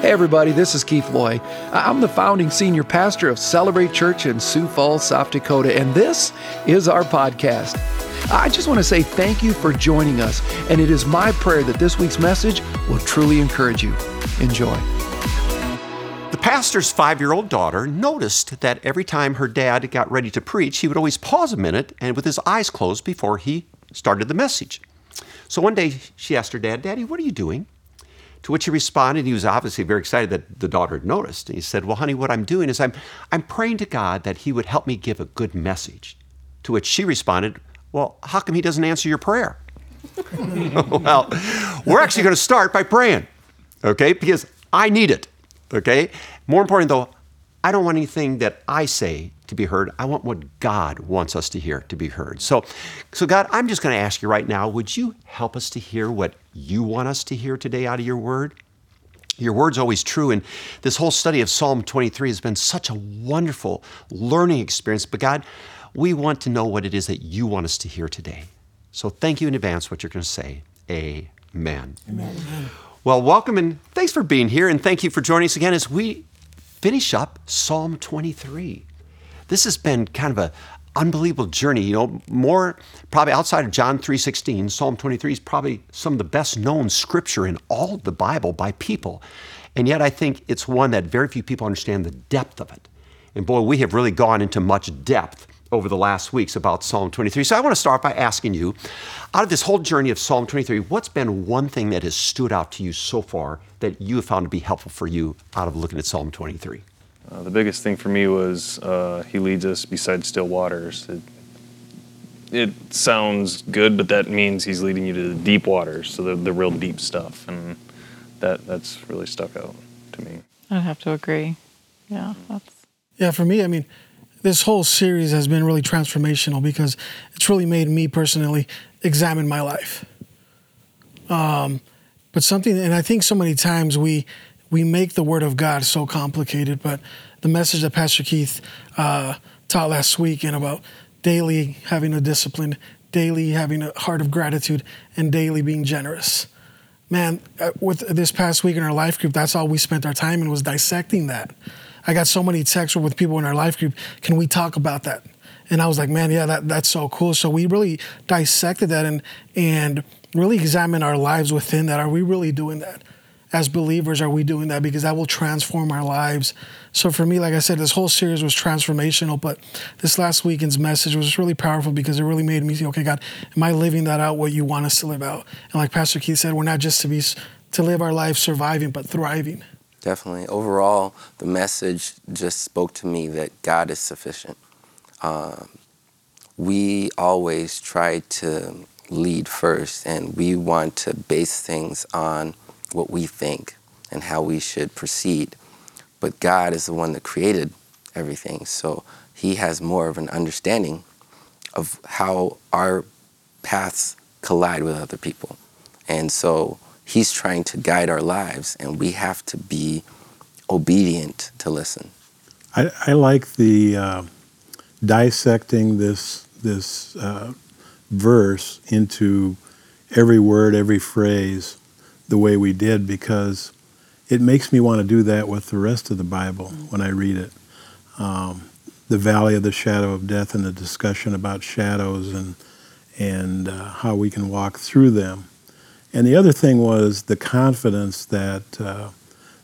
Hey, everybody, this is Keith Loy. I'm the founding senior pastor of Celebrate Church in Sioux Falls, South Dakota, and this is our podcast. I just want to say thank you for joining us, and it is my prayer that this week's message will truly encourage you. Enjoy. The pastor's five year old daughter noticed that every time her dad got ready to preach, he would always pause a minute and with his eyes closed before he started the message. So one day she asked her dad, Daddy, what are you doing? To which he responded, he was obviously very excited that the daughter had noticed. And he said, Well, honey, what I'm doing is I'm, I'm praying to God that he would help me give a good message. To which she responded, Well, how come he doesn't answer your prayer? well, we're actually going to start by praying, okay? Because I need it, okay? More important, though, I don't want anything that I say to be heard. I want what God wants us to hear to be heard. So, so God, I'm just going to ask you right now, would you help us to hear what you want us to hear today out of your word? Your word's always true. And this whole study of Psalm 23 has been such a wonderful learning experience. But God, we want to know what it is that you want us to hear today. So thank you in advance what you're going to say. Amen. Amen. Amen. Well, welcome and thanks for being here. And thank you for joining us again as we finish up Psalm 23 this has been kind of a unbelievable journey. You know, more probably outside of John 3:16, Psalm 23 is probably some of the best known scripture in all the Bible by people. And yet I think it's one that very few people understand the depth of it. And boy, we have really gone into much depth over the last weeks about Psalm 23. So I want to start by asking you, out of this whole journey of Psalm 23, what's been one thing that has stood out to you so far that you have found to be helpful for you out of looking at Psalm 23? Uh, the biggest thing for me was uh, he leads us beside still waters. It, it, sounds good, but that means he's leading you to the deep waters, so the, the real deep stuff, and that that's really stuck out to me. I'd have to agree. Yeah, that's. Yeah, for me, I mean, this whole series has been really transformational because it's really made me personally examine my life. Um, but something, and I think so many times we we make the Word of God so complicated, but the message that Pastor Keith uh, taught last week and about daily having a discipline, daily having a heart of gratitude, and daily being generous. Man, uh, with this past week in our life group, that's all we spent our time in was dissecting that. I got so many texts with people in our life group. Can we talk about that? And I was like, man, yeah, that, that's so cool. So we really dissected that and and really examine our lives within that. Are we really doing that? As believers are we doing that? Because that will transform our lives. So for me like i said this whole series was transformational but this last weekend's message was really powerful because it really made me say okay god am i living that out what you want us to live out? And like pastor keith said we're not just to be to live our life surviving but thriving. Definitely. Overall the message just spoke to me that god is sufficient. Um, we always try to lead first and we want to base things on what we think and how we should proceed. But God is the one that created everything. So he has more of an understanding of how our paths collide with other people. And so he's trying to guide our lives, and we have to be obedient to listen. I, I like the uh, dissecting this this uh, verse into every word, every phrase, the way we did because it makes me want to do that with the rest of the Bible when I read it. Um, the valley of the shadow of death and the discussion about shadows and and uh, how we can walk through them. And the other thing was the confidence that uh,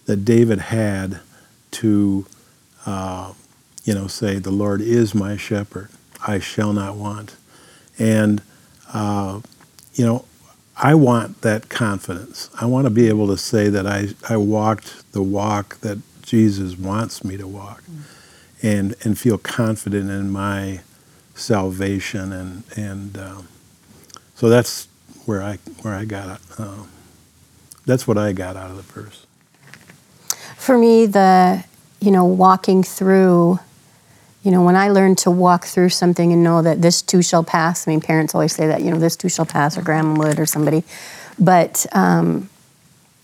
that David had to, uh, you know, say, "The Lord is my shepherd; I shall not want." And uh, you know, I want that confidence. I want to be able to say that I, I walked the walk that Jesus wants me to walk mm. and, and feel confident in my salvation. And, and um, so that's where I, where I got it. Uh, that's what I got out of the verse. For me, the, you know, walking through you know, when I learned to walk through something and know that this too shall pass, I mean, parents always say that, you know, this too shall pass, or grandma would, or somebody. But um,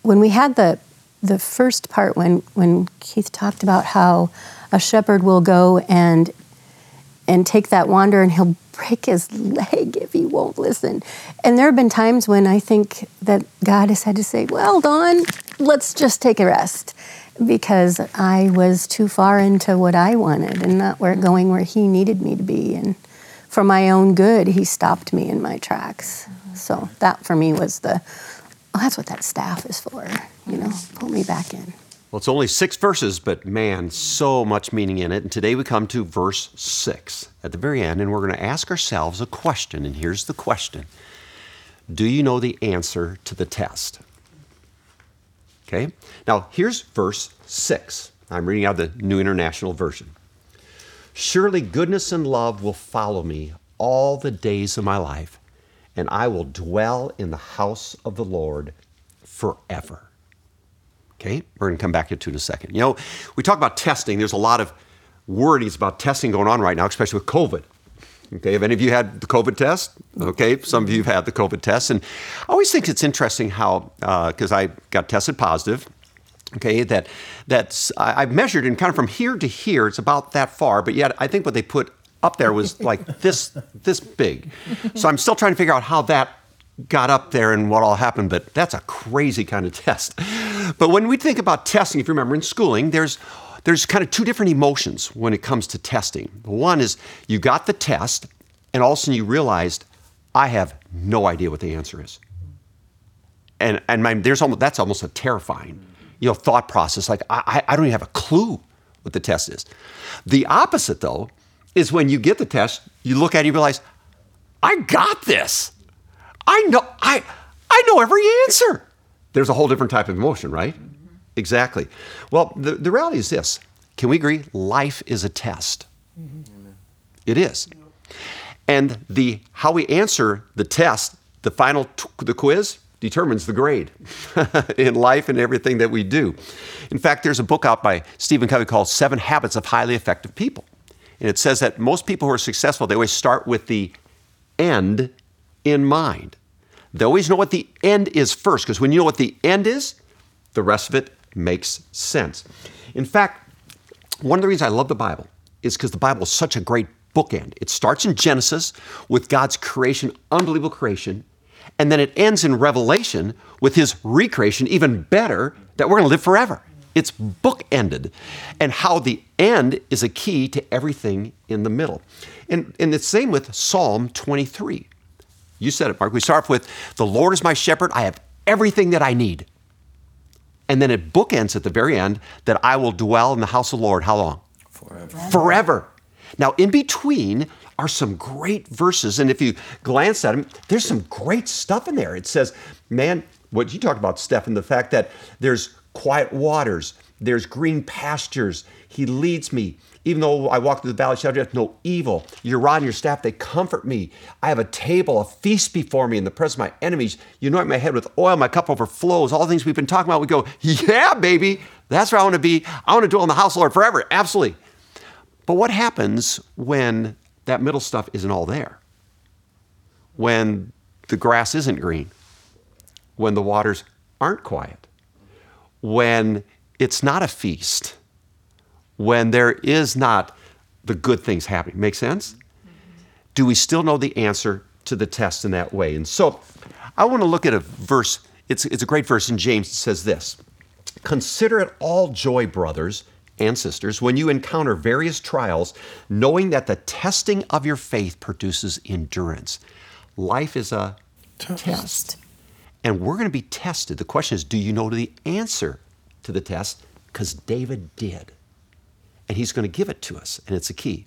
when we had the the first part, when when Keith talked about how a shepherd will go and and take that wander and he'll break his leg if he won't listen. And there have been times when I think that God has had to say, Well, Don, let's just take a rest because I was too far into what I wanted and not where going where he needed me to be. And for my own good, he stopped me in my tracks. So that for me was the, oh, that's what that staff is for, you know, pull me back in. Well, it's only six verses, but man, so much meaning in it. And today we come to verse six at the very end, and we're going to ask ourselves a question. And here's the question Do you know the answer to the test? Okay, now here's verse six. I'm reading out the New International Version. Surely goodness and love will follow me all the days of my life, and I will dwell in the house of the Lord forever. Okay, we're going to come back to it in a second. You know, we talk about testing. There's a lot of wordings about testing going on right now, especially with COVID. Okay, have any of you had the COVID test? Okay, some of you have had the COVID test. And I always think it's interesting how, because uh, I got tested positive, okay, that that's, I've measured and kind of from here to here, it's about that far, but yet I think what they put up there was like this, this big. So I'm still trying to figure out how that got up there and what all happened, but that's a crazy kind of test. But when we think about testing, if you remember in schooling, there's there's kind of two different emotions when it comes to testing. One is you got the test, and all of a sudden you realized, I have no idea what the answer is. And and my, there's almost that's almost a terrifying, you know, thought process. Like I, I don't even have a clue what the test is. The opposite though is when you get the test, you look at it, and you realize, I got this. I know I I know every answer. There's a whole different type of emotion, right? Mm-hmm. Exactly. Well, the, the reality is this. Can we agree? Life is a test. Mm-hmm. It is. And the how we answer the test, the final t- the quiz determines the grade in life and everything that we do. In fact, there's a book out by Stephen Covey called Seven Habits of Highly Effective People. And it says that most people who are successful, they always start with the end in mind. They always know what the end is first, because when you know what the end is, the rest of it makes sense. In fact, one of the reasons I love the Bible is because the Bible is such a great bookend. It starts in Genesis with God's creation, unbelievable creation, and then it ends in Revelation with his recreation, even better, that we're going to live forever. It's bookended, and how the end is a key to everything in the middle. And, and the same with Psalm 23. You said it, Mark. We start off with, The Lord is my shepherd. I have everything that I need. And then it bookends at the very end that I will dwell in the house of the Lord. How long? Forever. Forever. Now, in between are some great verses. And if you glance at them, there's some great stuff in there. It says, man, what you talked about, Stephan, the fact that there's quiet waters, there's green pastures. He leads me. Even though I walk through the valley of shadow death no evil, your rod and your staff, they comfort me. I have a table, a feast before me in the presence of my enemies. You anoint my head with oil, my cup overflows. All the things we've been talking about, we go, yeah, baby, that's where I want to be. I want to dwell in the house of the Lord forever. Absolutely. But what happens when that middle stuff isn't all there? When the grass isn't green? When the waters aren't quiet? When it's not a feast? When there is not the good things happening. Make sense? Do we still know the answer to the test in that way? And so I want to look at a verse. It's, it's a great verse in James. It says this Consider it all joy, brothers and sisters, when you encounter various trials, knowing that the testing of your faith produces endurance. Life is a test. test. And we're going to be tested. The question is do you know the answer to the test? Because David did and He's going to give it to us, and it's a key.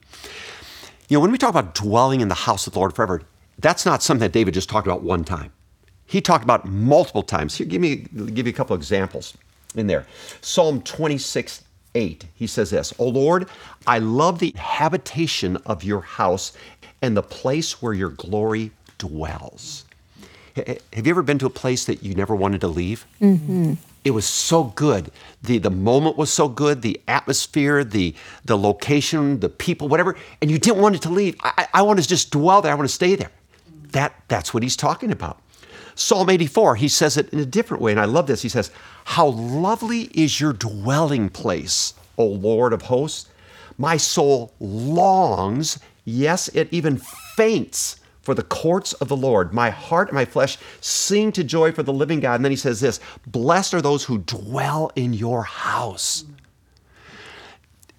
You know, when we talk about dwelling in the house of the Lord forever, that's not something that David just talked about one time. He talked about multiple times. Here, give me give you a couple examples in there. Psalm 26, 8, he says this, O Lord, I love the habitation of your house and the place where your glory dwells. Have you ever been to a place that you never wanted to leave? Mm-hmm. It was so good. The, the moment was so good, the atmosphere, the, the location, the people, whatever, and you didn't want it to leave. I, I want to just dwell there. I want to stay there. That, that's what he's talking about. Psalm 84, he says it in a different way, and I love this. He says, How lovely is your dwelling place, O Lord of hosts. My soul longs Yes, it even faints for the courts of the Lord. My heart and my flesh sing to joy for the living God. And then he says this Blessed are those who dwell in your house.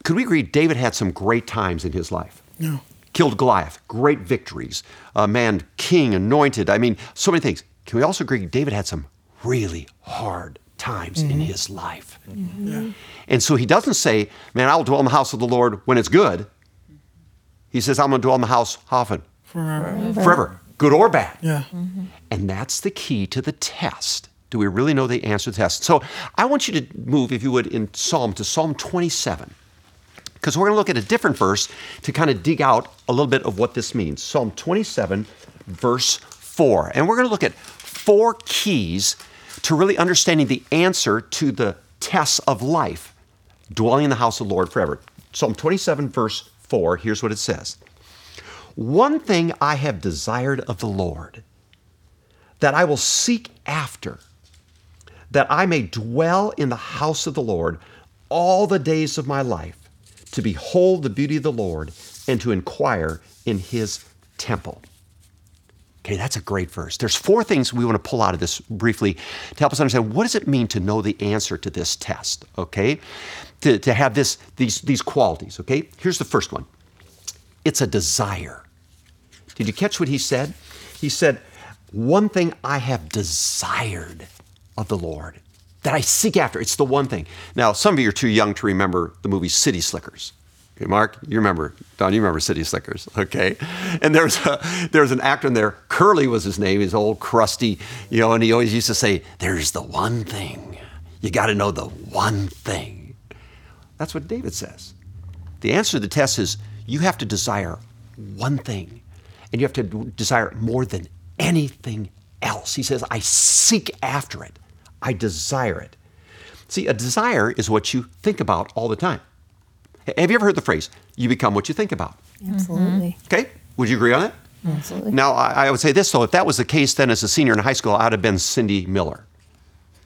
Could we agree David had some great times in his life? Yeah. Killed Goliath, great victories, a man king, anointed. I mean, so many things. Can we also agree David had some really hard times in mm-hmm. his life? Mm-hmm. Yeah. And so he doesn't say, Man, I'll dwell in the house of the Lord when it's good. He says, I'm going to dwell in the house how often? Forever. Forever, good or bad. Yeah. Mm-hmm. And that's the key to the test. Do we really know the answer to the test? So I want you to move, if you would, in Psalm to Psalm 27. Because we're going to look at a different verse to kind of dig out a little bit of what this means. Psalm 27, verse 4. And we're going to look at four keys to really understanding the answer to the tests of life, dwelling in the house of the Lord forever. Psalm 27, verse 4, here's what it says One thing I have desired of the Lord, that I will seek after, that I may dwell in the house of the Lord all the days of my life, to behold the beauty of the Lord and to inquire in his temple. Okay, that's a great verse. There's four things we want to pull out of this briefly to help us understand what does it mean to know the answer to this test, okay? To, to have this these these qualities, okay? Here's the first one. It's a desire. Did you catch what he said? He said, "One thing I have desired of the Lord that I seek after. It's the one thing." Now, some of you are too young to remember the movie City Slickers. Okay, Mark, you remember, Don, you remember City Slickers, okay? And there's a, there's an actor in there, Curly was his name, he's old, crusty, you know, and he always used to say, There's the one thing. You got to know the one thing. That's what David says. The answer to the test is you have to desire one thing, and you have to desire it more than anything else. He says, I seek after it, I desire it. See, a desire is what you think about all the time. Have you ever heard the phrase, you become what you think about? Absolutely. Mm-hmm. Okay? Would you agree on that? Absolutely. Now, I, I would say this, though. If that was the case, then as a senior in high school, I'd have been Cindy Miller.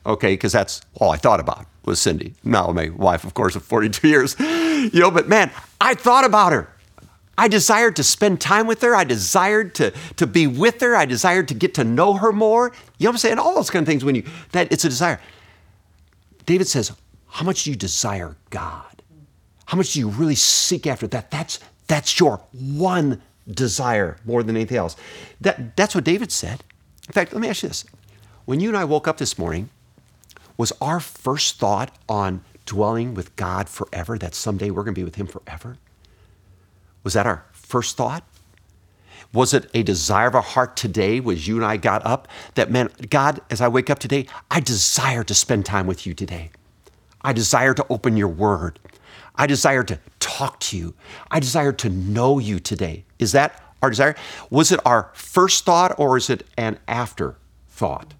Okay? Because that's all I thought about was Cindy. Now, my wife, of course, of 42 years. You know, but man, I thought about her. I desired to spend time with her. I desired to, to be with her. I desired to get to know her more. You know what I'm saying? All those kind of things when you, that it's a desire. David says, How much do you desire God? How much do you really seek after that? That's, that's your one desire more than anything else. That, that's what David said. In fact, let me ask you this. When you and I woke up this morning, was our first thought on dwelling with God forever, that someday we're going to be with Him forever? Was that our first thought? Was it a desire of our heart today, as you and I got up, that meant, God, as I wake up today, I desire to spend time with you today. I desire to open your word. I desire to talk to you. I desire to know you today. Is that our desire? Was it our first thought or is it an afterthought?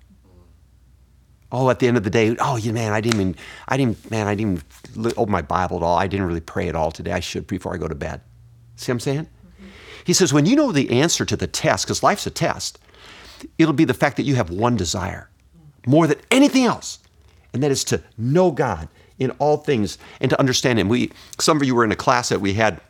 Oh, at the end of the day, oh, you man, I didn't even, I didn't, man, I didn't even open my Bible at all. I didn't really pray at all today. I should before I go to bed. See what I'm saying? He says, when you know the answer to the test, because life's a test, it'll be the fact that you have one desire more than anything else, and that is to know God in all things and to understand Him. We, some of you were in a class that we had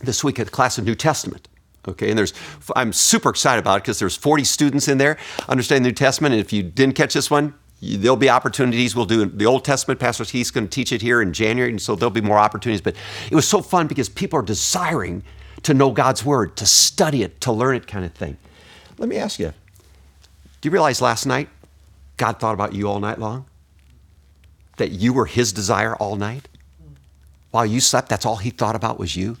this week, at a class of New Testament. Okay, and there's, I'm super excited about it because there's 40 students in there understanding the New Testament. And if you didn't catch this one, there'll be opportunities. We'll do the Old Testament. Pastor He's going to teach it here in January, and so there'll be more opportunities. But it was so fun because people are desiring to know God's Word, to study it, to learn it, kind of thing. Let me ask you do you realize last night God thought about you all night long? That you were His desire all night? While you slept, that's all He thought about was you?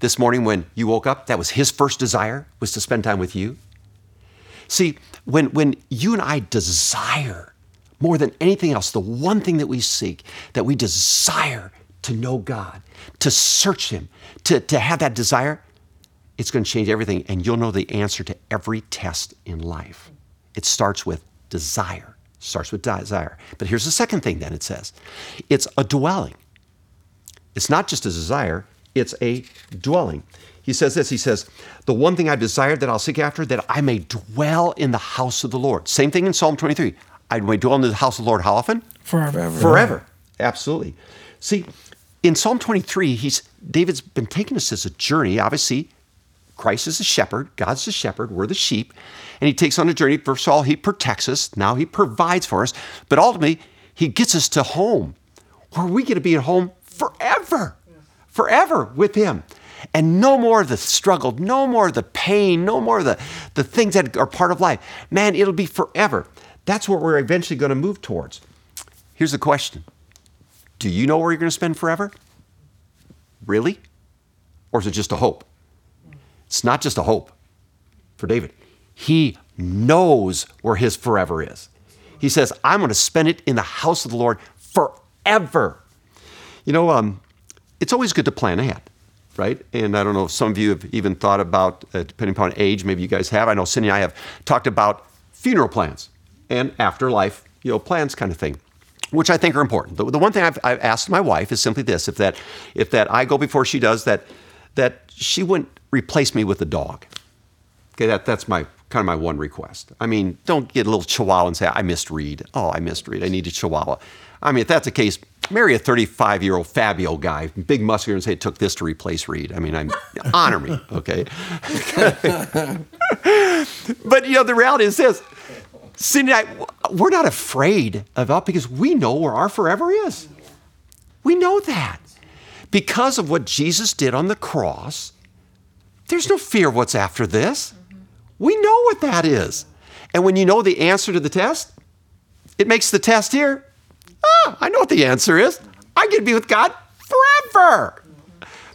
This morning when you woke up, that was His first desire, was to spend time with you? See, when, when you and I desire more than anything else, the one thing that we seek, that we desire to know God, to search Him, to, to have that desire, it's going to change everything, and you'll know the answer to every test in life. It starts with desire. Starts with desire. But here's the second thing then it says it's a dwelling. It's not just a desire, it's a dwelling. He says this He says, The one thing I've desired that I'll seek after, that I may dwell in the house of the Lord. Same thing in Psalm 23. I may dwell in the house of the Lord how often? Forever. Forever. Absolutely. See, in Psalm 23, he's David's been taking us as a journey. Obviously, Christ is the shepherd, God's the shepherd, we're the sheep, and he takes on a journey. First of all, he protects us, now he provides for us, but ultimately, he gets us to home where we get to be at home forever, forever with him. And no more of the struggle, no more of the pain, no more of the, the things that are part of life. Man, it'll be forever. That's what we're eventually going to move towards. Here's the question Do you know where you're going to spend forever? Really? Or is it just a hope? It's not just a hope for David. He knows where his forever is. He says, I'm going to spend it in the house of the Lord forever. You know, um, it's always good to plan ahead, right? And I don't know if some of you have even thought about, uh, depending upon age, maybe you guys have. I know Cindy and I have talked about funeral plans and afterlife, you know, plans kind of thing which I think are important. The, the one thing I've, I've, asked my wife is simply this: if that if that I go before she does, that that she wouldn't replace me with a dog. Okay, that that's my kind of my one request. I mean, don't get a little chihuahua and say I missed Reed. Oh, I missed Reed. I need a chihuahua. I mean, if that's the case, marry a 35 year old Fabio guy, big muscular, and say it took this to replace Reed. I mean, I'm honor me, okay. but you know, the reality is this Cindy I, we're not afraid of it because we know where our forever is. We know that. Because of what Jesus did on the cross, there's no fear of what's after this. We know what that is. And when you know the answer to the test, it makes the test here. Ah, I know what the answer is. I get to be with God forever.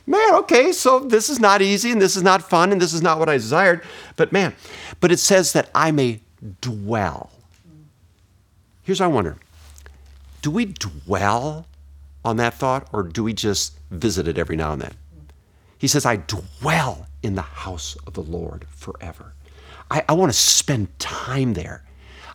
Man, okay, so this is not easy and this is not fun and this is not what I desired. But man, but it says that I may dwell. Here's what I wonder do we dwell on that thought or do we just visit it every now and then? He says, I dwell in the house of the Lord forever. I, I want to spend time there.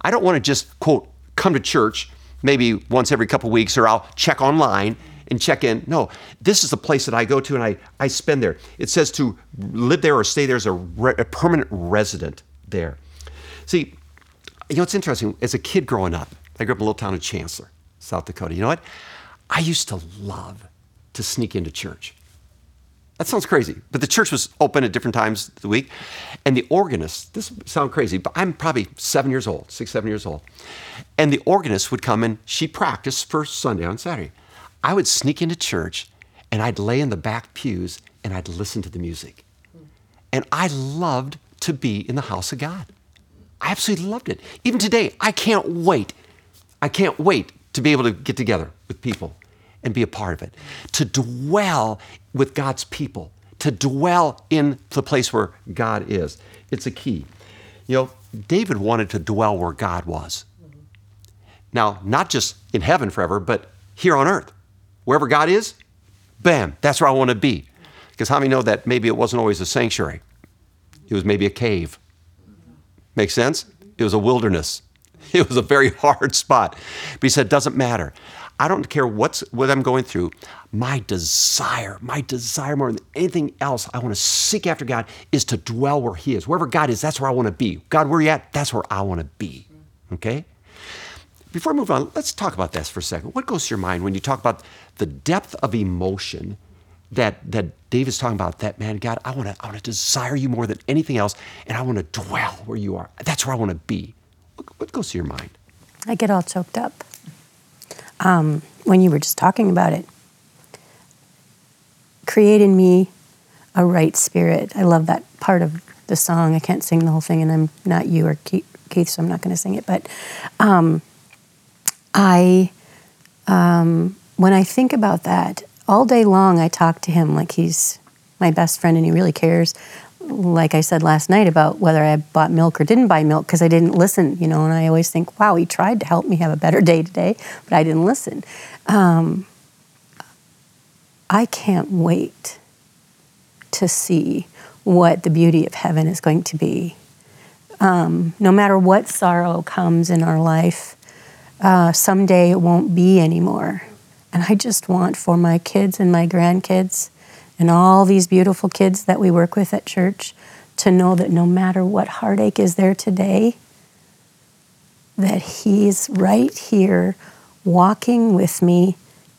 I don't want to just, quote, come to church maybe once every couple weeks or I'll check online and check in. No, this is the place that I go to and I, I spend there. It says to live there or stay there as a, re, a permanent resident there. See, you know, it's interesting. As a kid growing up, I grew up in a little town of Chancellor, South Dakota. You know what? I used to love to sneak into church. That sounds crazy, but the church was open at different times of the week. And the organist, this sounds crazy, but I'm probably seven years old, six, seven years old. And the organist would come and she practiced for Sunday on Saturday. I would sneak into church and I'd lay in the back pews and I'd listen to the music. And I loved to be in the house of God. I absolutely loved it. Even today, I can't wait. I can't wait to be able to get together with people and be a part of it, to dwell with God's people, to dwell in the place where God is. It's a key. You know, David wanted to dwell where God was. Now, not just in heaven forever, but here on earth. Wherever God is, bam, that's where I want to be. Because how many know that maybe it wasn't always a sanctuary? It was maybe a cave. Make sense? It was a wilderness. It was a very hard spot. But he said, doesn't matter. I don't care what's what I'm going through. My desire, my desire more than anything else, I want to seek after God is to dwell where He is. Wherever God is, that's where I want to be. God, where you at? That's where I want to be. Okay? Before I move on, let's talk about this for a second. What goes to your mind when you talk about the depth of emotion that that David's talking about? That man, God, I want to I want to desire you more than anything else, and I want to dwell where you are. That's where I want to be. What, what goes to your mind? I get all choked up um, when you were just talking about it. Create in me a right spirit. I love that part of the song. I can't sing the whole thing, and I'm not you or Keith, so I'm not going to sing it. But um, I, um, when I think about that, all day long I talk to him like he's my best friend and he really cares like I said last night about whether I bought milk or didn't buy milk because I didn't listen, you know, and I always think, wow, he tried to help me have a better day today, but I didn't listen. Um, I can't wait to see what the beauty of heaven is going to be. Um, no matter what sorrow comes in our life, uh, someday it won't be anymore. And I just want for my kids and my grandkids and all these beautiful kids that we work with at church to know that no matter what heartache is there today, that He's right here walking with me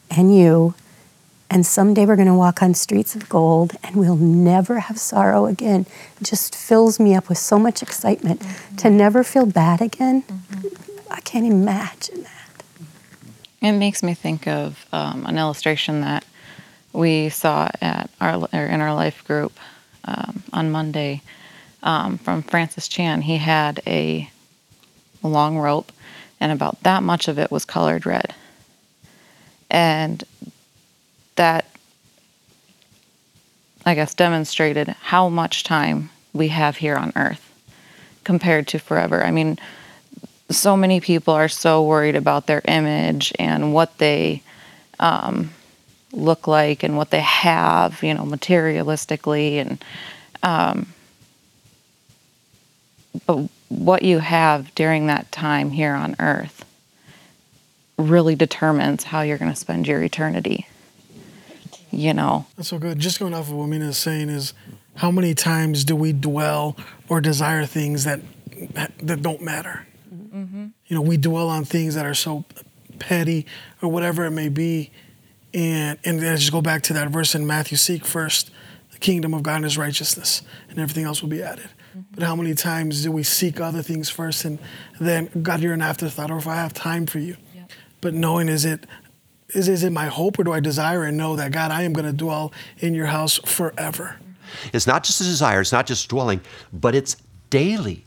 and you And someday we're going to walk on streets of gold and we'll never have sorrow again. It just fills me up with so much excitement to never feel bad again. I can't imagine that. It makes me think of um, an illustration that we saw at our in our life group um, on Monday um, from Francis Chan. He had a long rope, and about that much of it was colored red, and that I guess demonstrated how much time we have here on Earth compared to forever. I mean, so many people are so worried about their image and what they um, look like and what they have, you know, materialistically, and um, but what you have during that time here on Earth really determines how you're going to spend your eternity. You know, That's so good. Just going off of what Mina is saying is, how many times do we dwell or desire things that that don't matter? You know, we dwell on things that are so petty or whatever it may be, and and then I just go back to that verse in Matthew: "Seek first the kingdom of God and His righteousness, and everything else will be added." Mm-hmm. But how many times do we seek other things first, and then God, you're an afterthought, or if I have time for you, but knowing is it is, is it my hope or do I desire and know that God, I am going to dwell in your house forever? Mm-hmm. It's not just a desire, it's not just dwelling, but it's daily.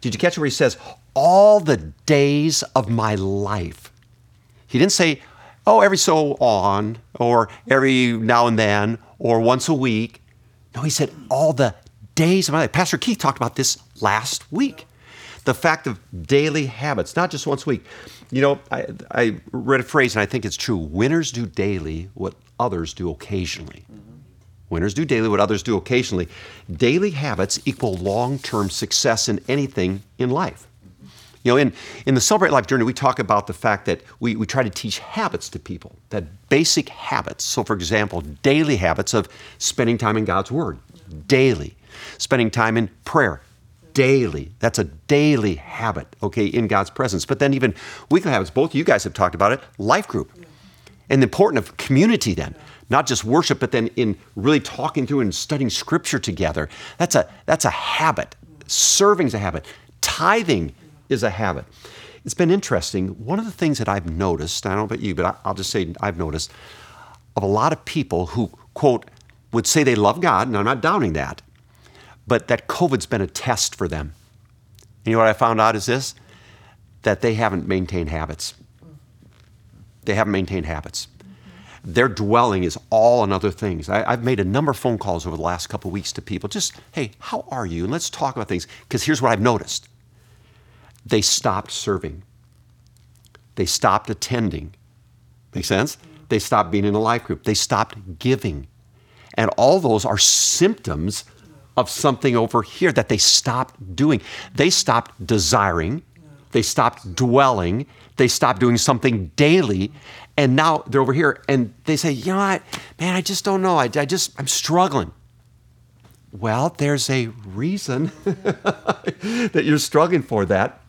Did you catch where he says, all the days of my life? He didn't say, oh, every so on, or every now and then, or once a week. No, he said, all the days of my life. Pastor Keith talked about this last week. The fact of daily habits, not just once a week. You know, I, I read a phrase and I think it's true winners do daily what others do occasionally. Mm-hmm. Winners do daily what others do occasionally. Daily habits equal long term success in anything in life. You know, in, in the Celebrate Life journey, we talk about the fact that we, we try to teach habits to people, that basic habits. So, for example, daily habits of spending time in God's Word, daily, spending time in prayer, daily. That's a daily habit, okay, in God's presence. But then, even weekly habits, both of you guys have talked about it, life group. And the importance of community then, not just worship, but then in really talking through and studying scripture together. That's a that's a habit. Serving's a habit. Tithing is a habit. It's been interesting. One of the things that I've noticed, I don't know about you, but I'll just say I've noticed of a lot of people who quote would say they love God, and I'm not doubting that, but that COVID's been a test for them. You know what I found out is this? That they haven't maintained habits. They haven't maintained habits. Their dwelling is all on other things. I, have made a number of phone calls over the last couple of weeks to people. Just, hey, how are you? And let's talk about things. Because here's what I've noticed they stopped serving, they stopped attending. Make sense? They stopped being in a life group, they stopped giving. And all those are symptoms of something over here that they stopped doing. They stopped desiring, they stopped dwelling, they stopped doing something daily, and now they're over here and they say, you know what, man, I just don't know. I, I just, I'm struggling. Well, there's a reason that you're struggling for that.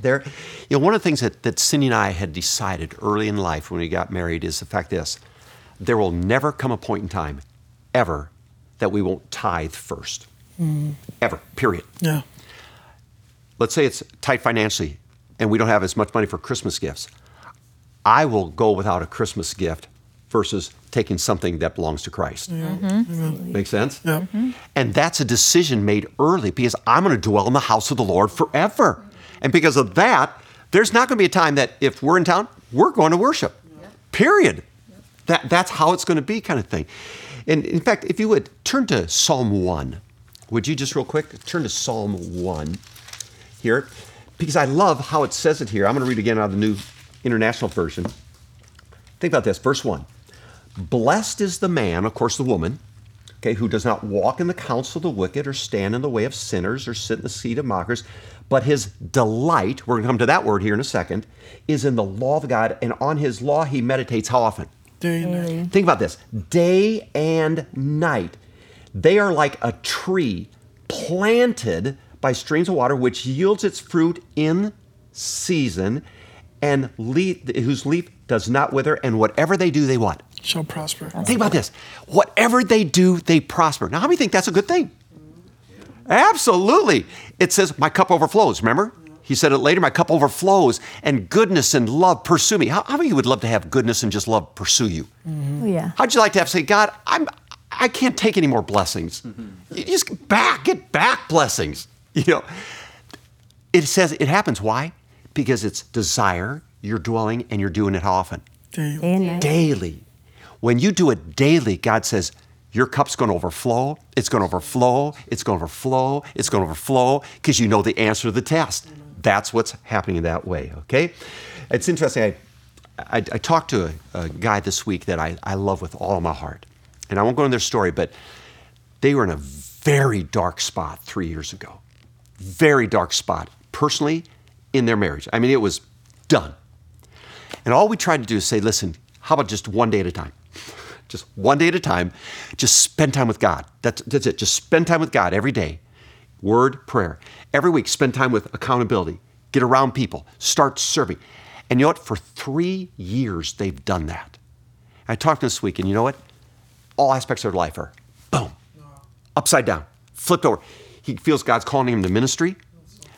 There, you know, one of the things that, that Cindy and I had decided early in life when we got married is the fact this there will never come a point in time, ever, that we won't tithe 1st mm. Ever, period. Yeah. Let's say it's tight financially and we don't have as much money for Christmas gifts. I will go without a Christmas gift versus taking something that belongs to Christ. Mm-hmm. Make sense? Yeah. Mm-hmm. And that's a decision made early because I'm going to dwell in the house of the Lord forever. And because of that, there's not going to be a time that if we're in town, we're going to worship. Period. That, that's how it's going to be, kind of thing. And in fact, if you would turn to Psalm 1, would you just real quick turn to Psalm 1 here? Because I love how it says it here. I'm going to read again out of the New International Version. Think about this, verse 1. Blessed is the man, of course, the woman, okay, who does not walk in the counsel of the wicked or stand in the way of sinners or sit in the seat of mockers, but his delight, we're going to come to that word here in a second, is in the law of God, and on his law he meditates how often? Day and night. Think about this day and night. They are like a tree planted by streams of water, which yields its fruit in season, and leaf, whose leaf does not wither, and whatever they do, they what? Shall prosper. Think about this. Whatever they do, they prosper. Now, how many think that's a good thing? Absolutely. It says, My cup overflows. Remember? He said it later, My cup overflows, and goodness and love pursue me. How, how many of you would love to have goodness and just love pursue you? Mm-hmm. Oh, yeah. How'd you like to have say, God, I'm I can't take any more blessings. Mm-hmm. You just get back, get back blessings. You know. It says it happens. Why? Because it's desire, you're dwelling, and you're doing it how often? Daily. Day daily. When you do it daily, God says, your cup's going to overflow. It's going to overflow. It's going to overflow. It's going to overflow because you know the answer to the test. That's what's happening in that way, okay? It's interesting. I, I, I talked to a, a guy this week that I, I love with all my heart. And I won't go into their story, but they were in a very dark spot three years ago. Very dark spot, personally, in their marriage. I mean, it was done. And all we tried to do is say, listen, how about just one day at a time? Just one day at a time. Just spend time with God. That's, that's it. Just spend time with God every day. Word, prayer. Every week, spend time with accountability. Get around people. Start serving. And you know what? For three years, they've done that. I talked this week, and you know what? All aspects of their life are boom, upside down, flipped over. He feels God's calling him to ministry.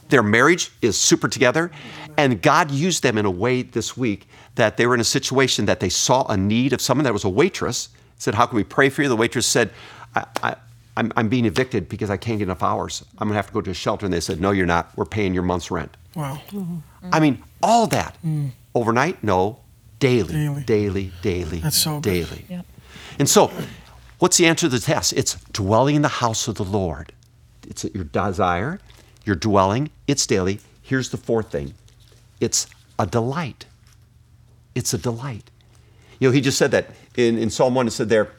Their marriage is super together. And God used them in a way this week that they were in a situation that they saw a need of someone that was a waitress. Said, How can we pray for you? The waitress said, I, I, I'm, I'm being evicted because I can't get enough hours. I'm going to have to go to a shelter. And they said, No, you're not. We're paying your month's rent. Wow. I mean, all that. Overnight? No. Daily, Daily. daily, daily, That's so good. daily. Yep. And so, what's the answer to the test? It's dwelling in the house of the Lord. It's your desire, your dwelling, it's daily. Here's the fourth thing it's a delight. It's a delight. You know, he just said that in, in Psalm 1, it said there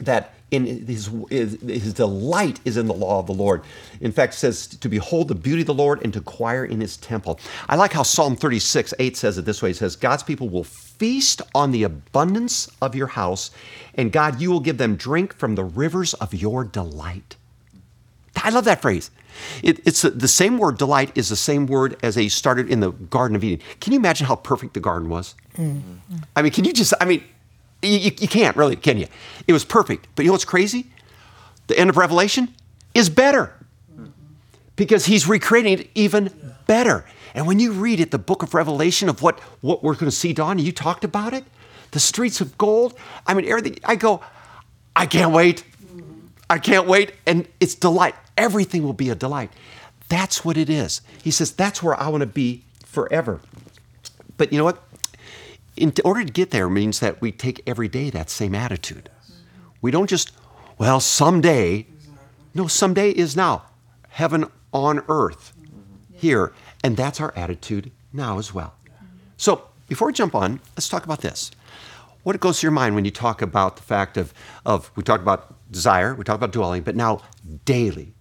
that in his, his, delight is in the law of the Lord. In fact, it says to behold the beauty of the Lord and to inquire in his temple. I like how Psalm 36, 8 says it this way. It says, God's people will feast on the abundance of your house, and God, you will give them drink from the rivers of your delight. I love that phrase. It, it's the, the same word, delight, is the same word as they started in the Garden of Eden. Can you imagine how perfect the garden was? Mm-hmm. I mean, can you just, I mean, you, you, you can't really, can you? It was perfect. But you know what's crazy? The end of Revelation is better because he's recreating it even better. And when you read it, the book of Revelation of what, what we're going to see, Don, you talked about it, the streets of gold, I mean, everything, I go, I can't wait. I can't wait. And it's delight. Everything will be a delight. That's what it is. He says, that's where I want to be forever. But you know what? In order to get there means that we take every day that same attitude. We don't just, well, someday. No, someday is now. Heaven on earth here. And that's our attitude now as well. So before we jump on, let's talk about this. What goes to your mind when you talk about the fact of, of we talk about desire, we talk about dwelling, but now daily,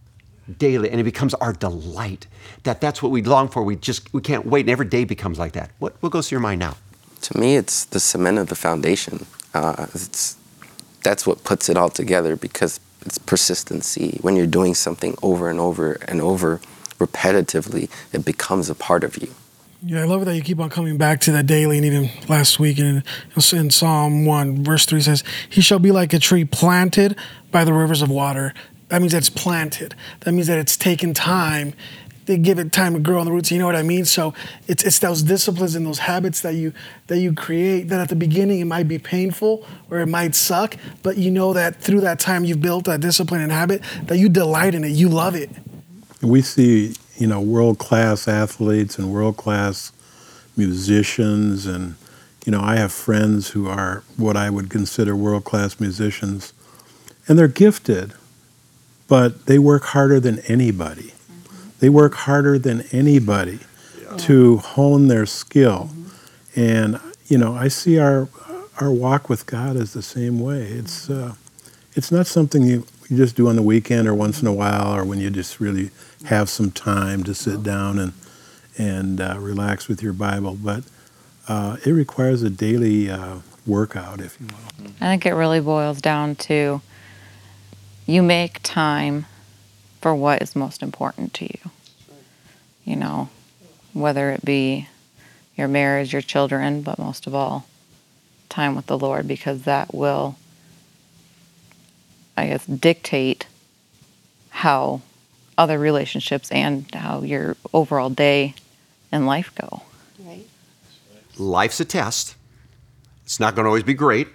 daily, and it becomes our delight. That that's what we long for. We just we can't wait, and every day becomes like that. What what goes through your mind now? To me, it's the cement of the foundation. Uh, it's that's what puts it all together because it's persistency. When you're doing something over and over and over repetitively, it becomes a part of you. Yeah, I love that you keep on coming back to that daily, and even last week in, in Psalm 1, verse 3 says, He shall be like a tree planted by the rivers of water. That means that it's planted. That means that it's taken time. They give it time to grow on the roots. You know what I mean? So it's it's those disciplines and those habits that you that you create. That at the beginning it might be painful or it might suck, but you know that through that time you've built that discipline and habit that you delight in it. You love it. We see, you know, world class athletes and world class musicians, and you know, I have friends who are what I would consider world class musicians, and they're gifted, but they work harder than anybody. Mm-hmm. They work harder than anybody to hone their skill, mm-hmm. and you know, I see our our walk with God as the same way. It's mm-hmm. uh, it's not something you, you just do on the weekend or once in a while or when you just really have some time to sit down and and uh, relax with your Bible, but uh, it requires a daily uh, workout, if you will. I think it really boils down to you make time for what is most important to you. You know, whether it be your marriage, your children, but most of all, time with the Lord because that will, I guess, dictate how other relationships and how your overall day and life go. Right. Life's a test. It's not going to always be great,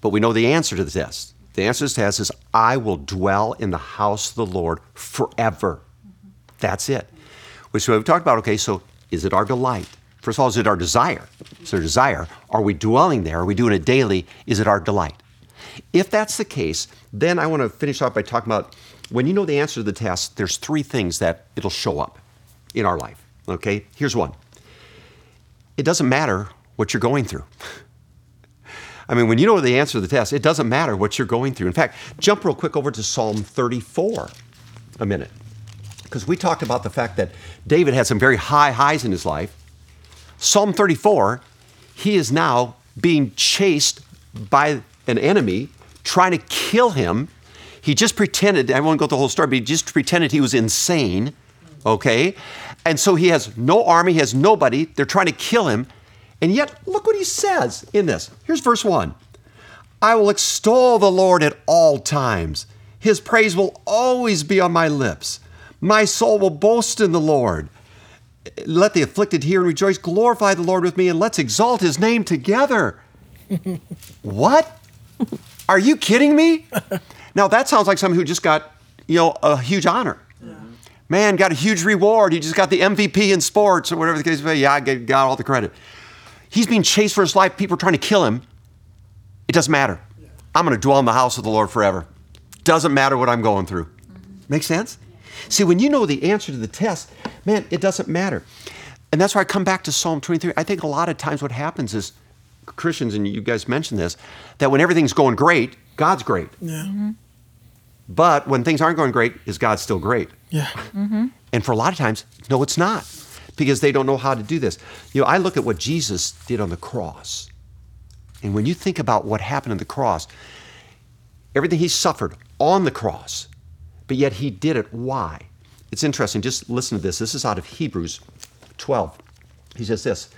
but we know the answer to the test. The answer to the test is I will dwell in the house of the Lord forever. Mm-hmm. That's it. Which we've talked about, okay, so is it our delight? First of all, is it our desire? Is it our desire? Are we dwelling there? Are we doing it daily? Is it our delight? If that's the case, then I want to finish off by talking about when you know the answer to the test, there's three things that it'll show up in our life. Okay? Here's one. It doesn't matter what you're going through. I mean, when you know the answer to the test, it doesn't matter what you're going through. In fact, jump real quick over to Psalm 34 a minute. Because we talked about the fact that David had some very high highs in his life. Psalm 34, he is now being chased by an enemy trying to kill him. He just pretended, I won't go the whole story, but he just pretended he was insane, okay? And so he has no army, he has nobody. They're trying to kill him. And yet, look what he says in this. Here's verse 1 I will extol the Lord at all times, his praise will always be on my lips. My soul will boast in the Lord. Let the afflicted hear and rejoice. Glorify the Lord with me, and let's exalt his name together. what? Are you kidding me? Now that sounds like someone who just got, you know, a huge honor. Man got a huge reward. He just got the MVP in sports or whatever the case may be. Yeah, I got all the credit. He's being chased for his life. People are trying to kill him. It doesn't matter. I'm going to dwell in the house of the Lord forever. Doesn't matter what I'm going through. Mm-hmm. Make sense? See, when you know the answer to the test, man, it doesn't matter. And that's why I come back to Psalm 23. I think a lot of times what happens is Christians, and you guys mentioned this, that when everything's going great, God's great. Yeah. Mm-hmm. But when things aren't going great, is God still great? Yeah. Mm-hmm. And for a lot of times, no, it's not, because they don't know how to do this. You know, I look at what Jesus did on the cross. And when you think about what happened on the cross, everything he suffered on the cross, but yet he did it. Why? It's interesting. Just listen to this. This is out of Hebrews 12. He says this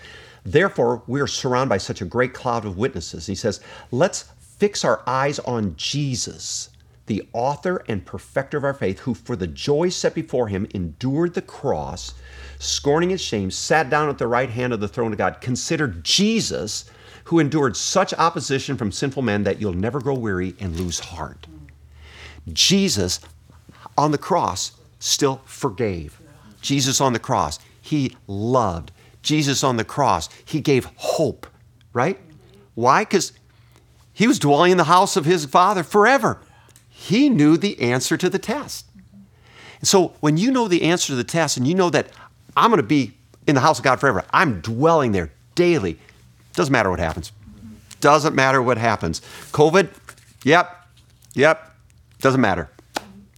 Therefore, we are surrounded by such a great cloud of witnesses. He says, Let's fix our eyes on Jesus, the author and perfecter of our faith, who for the joy set before him endured the cross, scorning its shame, sat down at the right hand of the throne of God. Consider Jesus, who endured such opposition from sinful men that you'll never grow weary and lose heart. Jesus on the cross still forgave. Jesus on the cross, he loved. Jesus on the cross, he gave hope, right? Why? Because he was dwelling in the house of his father forever. He knew the answer to the test. And so when you know the answer to the test and you know that I'm going to be in the house of God forever, I'm dwelling there daily, doesn't matter what happens. Doesn't matter what happens. COVID, yep, yep, doesn't matter.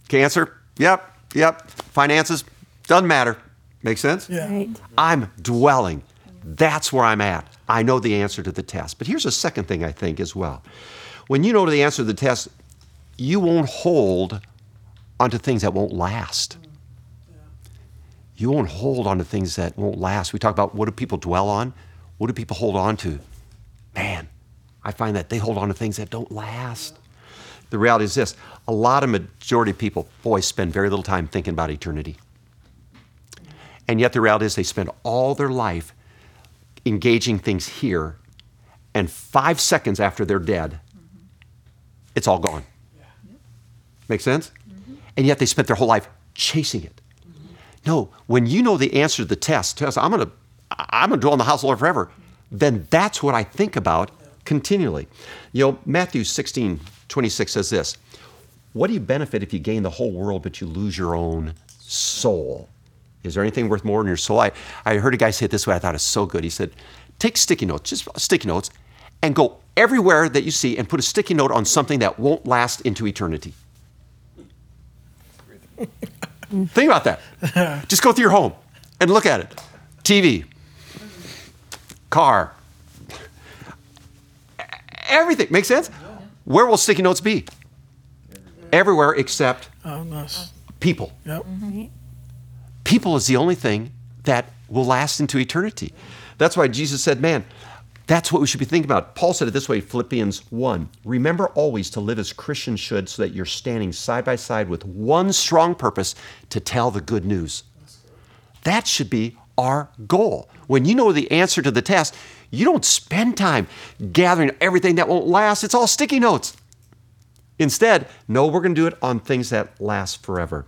Cancer, yep, yep. Finances, doesn't matter. Make sense? Yeah. Right. I'm dwelling. That's where I'm at. I know the answer to the test. But here's a second thing I think as well. When you know the answer to the test, you won't hold onto things that won't last. You won't hold onto things that won't last. We talk about what do people dwell on? What do people hold on to? Man, I find that they hold on to things that don't last. The reality is this a lot of majority of people, boys, spend very little time thinking about eternity. And yet the reality is they spend all their life engaging things here, and five seconds after they're dead, it's all gone. Make sense? Mm-hmm. And yet they spent their whole life chasing it. Mm-hmm. No, when you know the answer to the test, test I'm gonna I'm gonna dwell in the house of the Lord forever, then that's what I think about continually. You know, Matthew 16, 26 says this What do you benefit if you gain the whole world but you lose your own soul? Is there anything worth more than your soul? I, I heard a guy say it this way, I thought it's so good. He said, Take sticky notes, just uh, sticky notes, and go everywhere that you see and put a sticky note on something that won't last into eternity. Think about that. Just go through your home and look at it. TV, car, everything. Make sense? Where will sticky notes be? Everywhere except oh, us. people. Yep. Mm-hmm. People is the only thing that will last into eternity. That's why Jesus said, Man, That's what we should be thinking about. Paul said it this way Philippians 1 Remember always to live as Christians should so that you're standing side by side with one strong purpose to tell the good news. That should be our goal. When you know the answer to the test, you don't spend time gathering everything that won't last. It's all sticky notes. Instead, no, we're going to do it on things that last forever.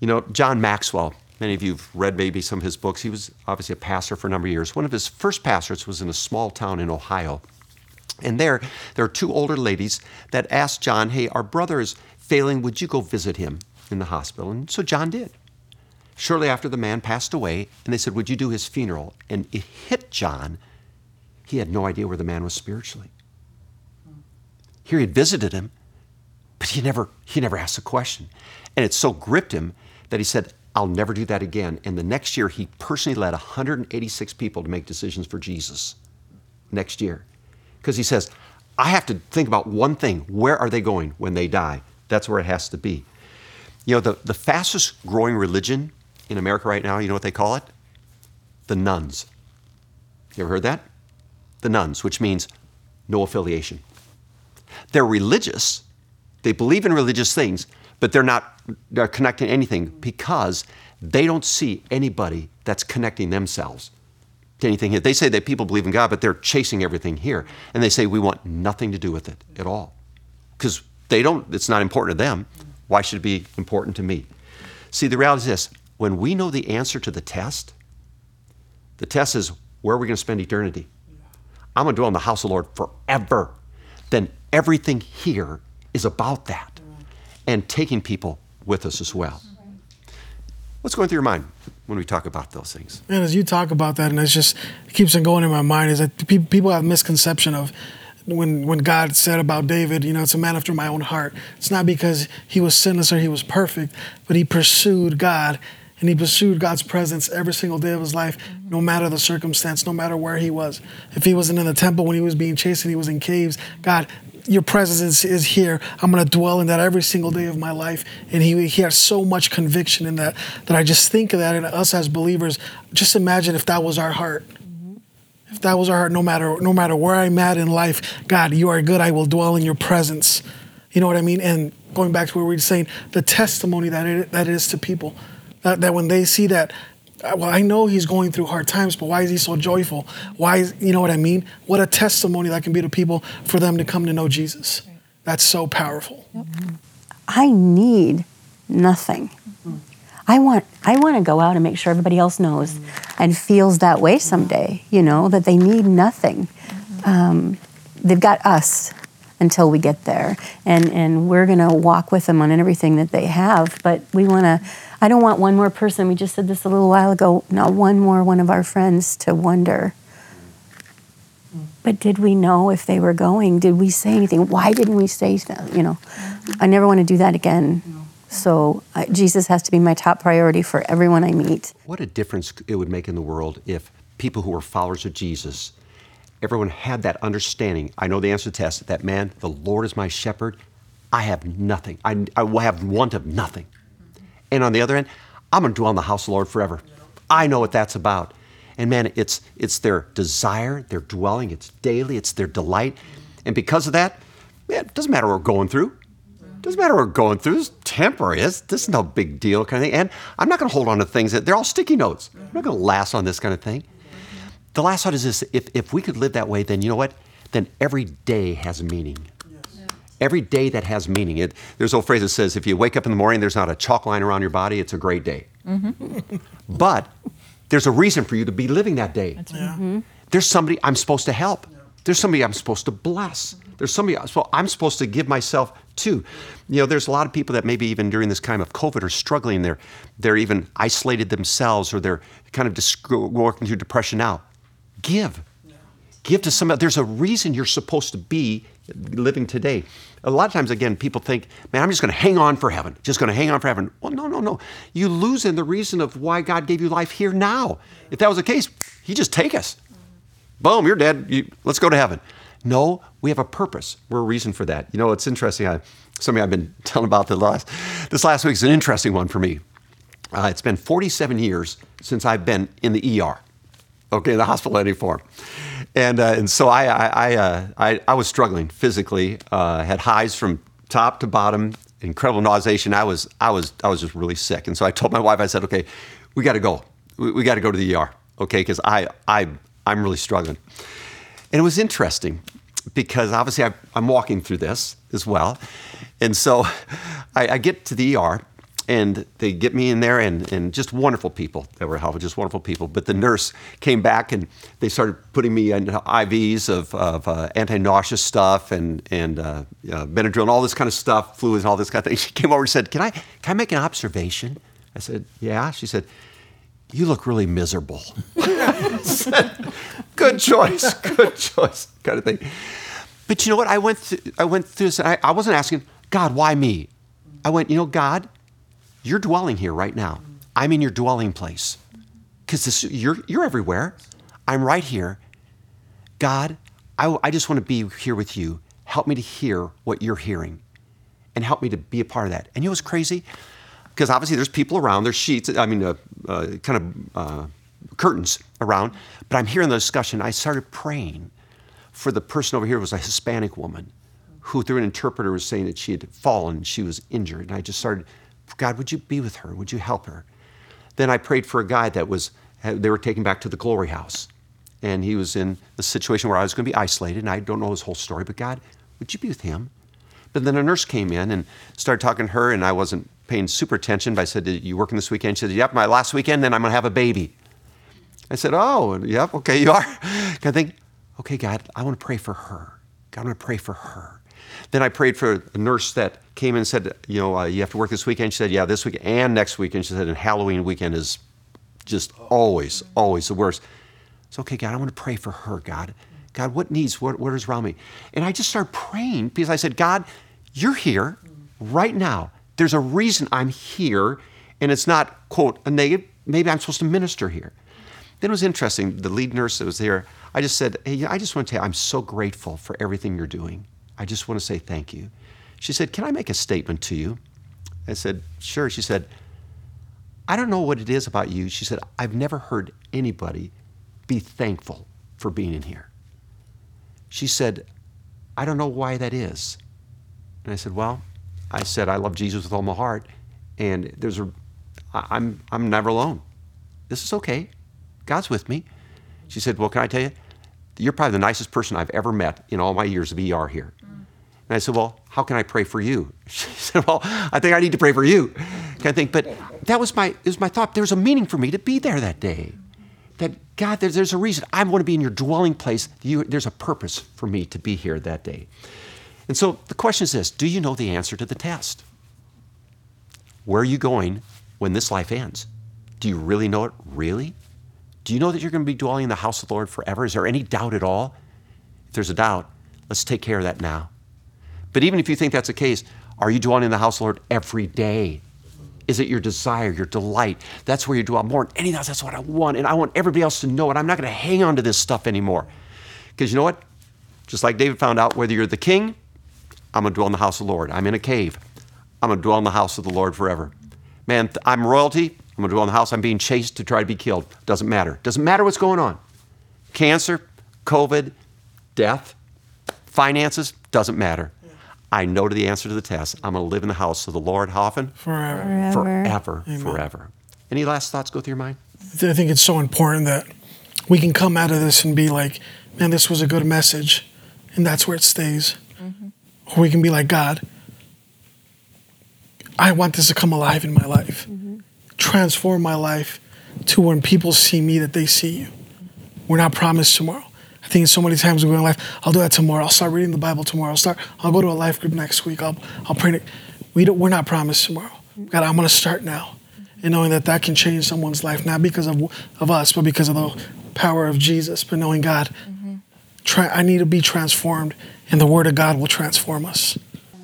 You know, John Maxwell, many of you have read maybe some of his books. He was obviously a pastor for a number of years. One of his first pastors was in a small town in Ohio. And there, there are two older ladies that asked John, Hey, our brother is failing. Would you go visit him in the hospital? And so John did. Shortly after the man passed away, and they said, Would you do his funeral? And it hit John. He had no idea where the man was spiritually. Here he had visited him, but he never, he never asked a question. And it so gripped him that he said, I'll never do that again. And the next year, he personally led 186 people to make decisions for Jesus. Next year. Because he says, I have to think about one thing where are they going when they die? That's where it has to be. You know, the, the fastest growing religion in America right now, you know what they call it? The nones. You ever heard that? The nones, which means no affiliation. They're religious, they believe in religious things, but they're not they're connecting anything because they don't see anybody that's connecting themselves to anything here. They say that people believe in God, but they're chasing everything here. And they say we want nothing to do with it at all. Because they don't, it's not important to them. Why should it be important to me? See, the reality is this when we know the answer to the test, the test is where are we going to spend eternity? I'm going to dwell in the house of the Lord forever. Then everything here is about that and taking people with us as well. What's going through your mind when we talk about those things? And as you talk about that, and it's just it keeps on going in my mind, is that pe- people have misconception of when when God said about David, you know, it's a man after my own heart. It's not because he was sinless or he was perfect, but he pursued God and he pursued God's presence every single day of his life, no matter the circumstance, no matter where he was. If he wasn't in the temple when he was being chased and he was in caves, God, your presence is, here. I'm going to dwell in that every single day of my life. And he, he has so much conviction in that that I just think of that And us as believers. Just imagine if that was our heart. If that was our heart, no matter no matter where I'm at in life, God, you are good. I will dwell in your presence. You know what I mean? And going back to what we were saying, the testimony that it, that it is to people, that, that when they see that well, I know he's going through hard times, but why is he so joyful? Why is, you know what I mean? What a testimony that can be to people for them to come to know Jesus. That's so powerful. I need nothing. I want I want to go out and make sure everybody else knows and feels that way someday. You know that they need nothing. Um, they've got us until we get there, and and we're gonna walk with them on everything that they have. But we want to I don't want one more person, we just said this a little while ago, not one more one of our friends to wonder. But did we know if they were going? Did we say anything? Why didn't we say? You know, I never want to do that again. So uh, Jesus has to be my top priority for everyone I meet. What a difference it would make in the world if people who are followers of Jesus, everyone had that understanding. I know the answer to the test that man, the Lord is my shepherd. I have nothing. I, I will have want of nothing. And on the other end, I'm going to dwell in the house of the Lord forever. I know what that's about. And man, it's, it's their desire, their dwelling, it's daily, it's their delight. And because of that, man, it doesn't matter what we're going through. It doesn't matter what we're going through. It's temporary. This, this is no big deal kind of thing. And I'm not going to hold on to things that they're all sticky notes. I'm not going to last on this kind of thing. The last thought is this if, if we could live that way, then you know what? Then every day has meaning every day that has meaning. It, there's an old phrase that says, if you wake up in the morning, there's not a chalk line around your body, it's a great day. Mm-hmm. but there's a reason for you to be living that day. Right. Mm-hmm. There's somebody I'm supposed to help. There's somebody I'm supposed to bless. There's somebody so I'm supposed to give myself to. You know, there's a lot of people that maybe even during this time of COVID are struggling. They're, they're even isolated themselves or they're kind of dis- working through depression now. Give. Give to somebody. There's a reason you're supposed to be living today. A lot of times, again, people think, man, I'm just going to hang on for heaven, just going to hang on for heaven. Well, no, no, no. You lose in the reason of why God gave you life here now. If that was the case, He'd just take us. Boom, you're dead. You, let's go to heaven. No, we have a purpose. We're a reason for that. You know, it's interesting. I, something I've been telling about the last, this last week is an interesting one for me. Uh, it's been 47 years since I've been in the ER, okay, in the hospital any form. And uh, and so I I I, uh, I I was struggling physically. Uh, had highs from top to bottom, incredible nauseation. I was I was I was just really sick, and so I told my wife. I said, "Okay, we got to go. We, we got to go to the ER. Okay, because I I I'm really struggling." And it was interesting because obviously I, I'm walking through this as well, and so I, I get to the ER and they get me in there and, and just wonderful people that were helping, just wonderful people. But the nurse came back and they started putting me in IVs of, of uh, anti-nauseous stuff and, and uh, uh, Benadryl and all this kind of stuff, fluids and all this kind of thing. She came over and said, can I, can I make an observation? I said, yeah. She said, you look really miserable. said, good choice, good choice, kind of thing. But you know what? I went, through, I went through this. I, I wasn't asking, God, why me? I went, you know, God, you're dwelling here right now. I'm in your dwelling place. Because you're, you're everywhere. I'm right here. God, I, I just want to be here with you. Help me to hear what you're hearing and help me to be a part of that. And you know what's crazy? Because obviously there's people around, there's sheets, I mean, uh, uh, kind of uh, curtains around, but I'm hearing the discussion. I started praying for the person over here was a Hispanic woman who, through an interpreter, was saying that she had fallen, she was injured. And I just started God, would you be with her? Would you help her? Then I prayed for a guy that was, they were taken back to the glory house. And he was in a situation where I was going to be isolated, and I don't know his whole story, but God, would you be with him? But then a nurse came in and started talking to her, and I wasn't paying super attention, but I said, Did You working this weekend? She said, Yep, my last weekend, then I'm going to have a baby. I said, Oh, yep, okay, you are. I think, Okay, God, I want to pray for her. God, I want to pray for her. Then I prayed for a nurse that came and said, you know, uh, you have to work this weekend. She said, yeah, this week and next weekend. She said, and Halloween weekend is just always, always the worst. So, okay, God, I want to pray for her, God. God, what needs, what, what is around me? And I just started praying because I said, God, you're here right now. There's a reason I'm here, and it's not, quote, a negative. Maybe I'm supposed to minister here. Then it was interesting. The lead nurse that was there, I just said, Hey, I just want to tell you, I'm so grateful for everything you're doing. I just want to say thank you. She said, Can I make a statement to you? I said, Sure. She said, I don't know what it is about you. She said, I've never heard anybody be thankful for being in here. She said, I don't know why that is. And I said, Well, I said, I love Jesus with all my heart. And there's a, I'm, I'm never alone. This is okay. God's with me. She said, Well, can I tell you? You're probably the nicest person I've ever met in all my years of ER here. And I said, Well, how can I pray for you? She said, Well, I think I need to pray for you. Kind of thing. But that was my, it was my thought. There's a meaning for me to be there that day. That God, there's, there's a reason. I want to be in your dwelling place. You, there's a purpose for me to be here that day. And so the question is this Do you know the answer to the test? Where are you going when this life ends? Do you really know it? Really? Do you know that you're going to be dwelling in the house of the Lord forever? Is there any doubt at all? If there's a doubt, let's take care of that now. But even if you think that's the case, are you dwelling in the house of the Lord every day? Is it your desire, your delight? That's where you dwell more than anything else. That's what I want. And I want everybody else to know it. I'm not going to hang on to this stuff anymore. Because you know what? Just like David found out, whether you're the king, I'm going to dwell in the house of the Lord. I'm in a cave. I'm going to dwell in the house of the Lord forever. Man, I'm royalty. I'm going to dwell in the house. I'm being chased to try to be killed. Doesn't matter. Doesn't matter what's going on. Cancer, COVID, death, finances, doesn't matter. I know to the answer to the test. I'm going to live in the house of the Lord. How often? Forever. Forever. Amen. Forever. Any last thoughts go through your mind? I think it's so important that we can come out of this and be like, man, this was a good message, and that's where it stays. Mm-hmm. Or we can be like, God, I want this to come alive in my life. Mm-hmm. Transform my life to when people see me that they see you. We're not promised tomorrow. I think so many times in life, I'll do that tomorrow. I'll start reading the Bible tomorrow. I'll start. I'll go to a life group next week. I'll I'll pray. We don't, we're not promised tomorrow. God, I'm going to start now, and knowing that that can change someone's life, not because of of us, but because of the power of Jesus. But knowing God, try, I need to be transformed, and the Word of God will transform us.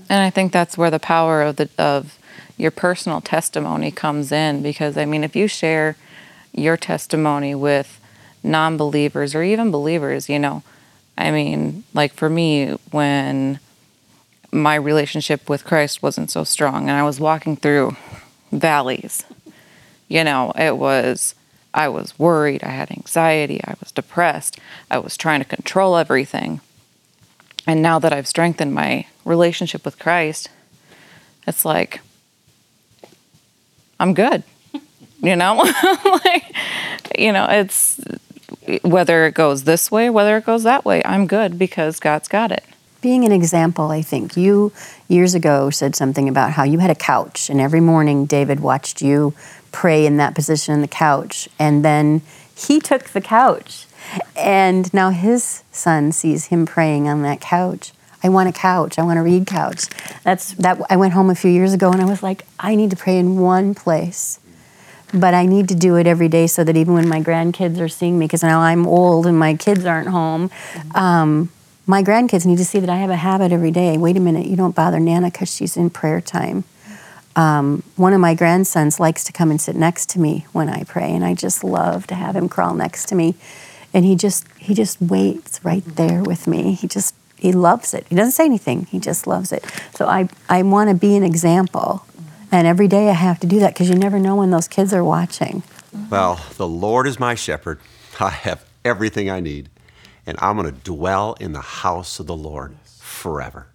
And I think that's where the power of the of your personal testimony comes in because I mean if you share your testimony with non-believers or even believers, you know, I mean, like for me when my relationship with Christ wasn't so strong and I was walking through valleys, you know, it was I was worried, I had anxiety, I was depressed, I was trying to control everything. And now that I've strengthened my relationship with Christ, it's like, I'm good. You know? like, you know, it's whether it goes this way, whether it goes that way, I'm good because God's got it. Being an example, I think. You years ago said something about how you had a couch, and every morning David watched you pray in that position on the couch. And then he took the couch. And now his son sees him praying on that couch. I want a couch. I want to read couch. That's that I went home a few years ago and I was like, I need to pray in one place. But I need to do it every day so that even when my grandkids are seeing me, because now I'm old and my kids aren't home, um, my grandkids need to see that I have a habit every day. Wait a minute, you don't bother Nana because she's in prayer time um, one of my grandsons likes to come and sit next to me when I pray, and I just love to have him crawl next to me. And he just he just waits right there with me. He just he loves it. He doesn't say anything. He just loves it. So I I want to be an example, and every day I have to do that because you never know when those kids are watching. Well, the Lord is my shepherd. I have everything I need, and I'm going to dwell in the house of the Lord forever.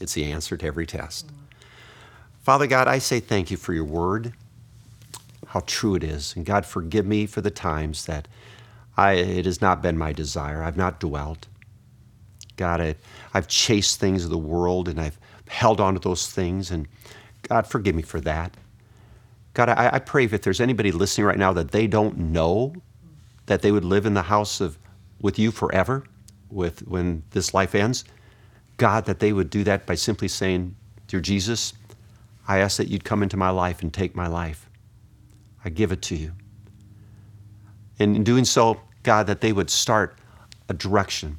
It's the answer to every test. Father God, I say thank you for your word, how true it is. And God, forgive me for the times that I, it has not been my desire. I've not dwelt. God, I, I've chased things of the world and I've held on to those things. And God, forgive me for that. God, I, I pray if there's anybody listening right now that they don't know that they would live in the house of with you forever, with when this life ends, God, that they would do that by simply saying, Dear Jesus, I ask that you'd come into my life and take my life. I give it to you. And in doing so, God, that they would start a direction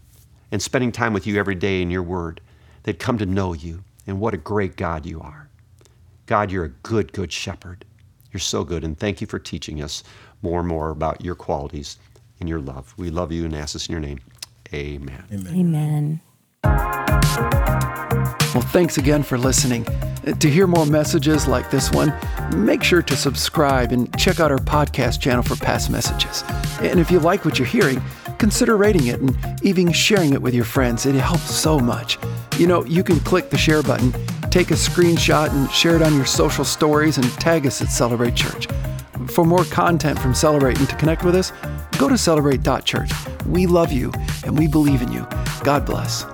and spending time with you every day in your word. They'd come to know you and what a great God you are. God, you're a good, good shepherd. You're so good, and thank you for teaching us more and more about your qualities and your love. We love you and ask this in your name. Amen. Amen. Well, thanks again for listening. Uh, to hear more messages like this one, make sure to subscribe and check out our podcast channel for past messages. And if you like what you're hearing, consider rating it and even sharing it with your friends. It helps so much. You know, you can click the share button, take a screenshot, and share it on your social stories and tag us at Celebrate Church. For more content from Celebrate and to connect with us, go to celebrate.church. We love you and we believe in you. God bless.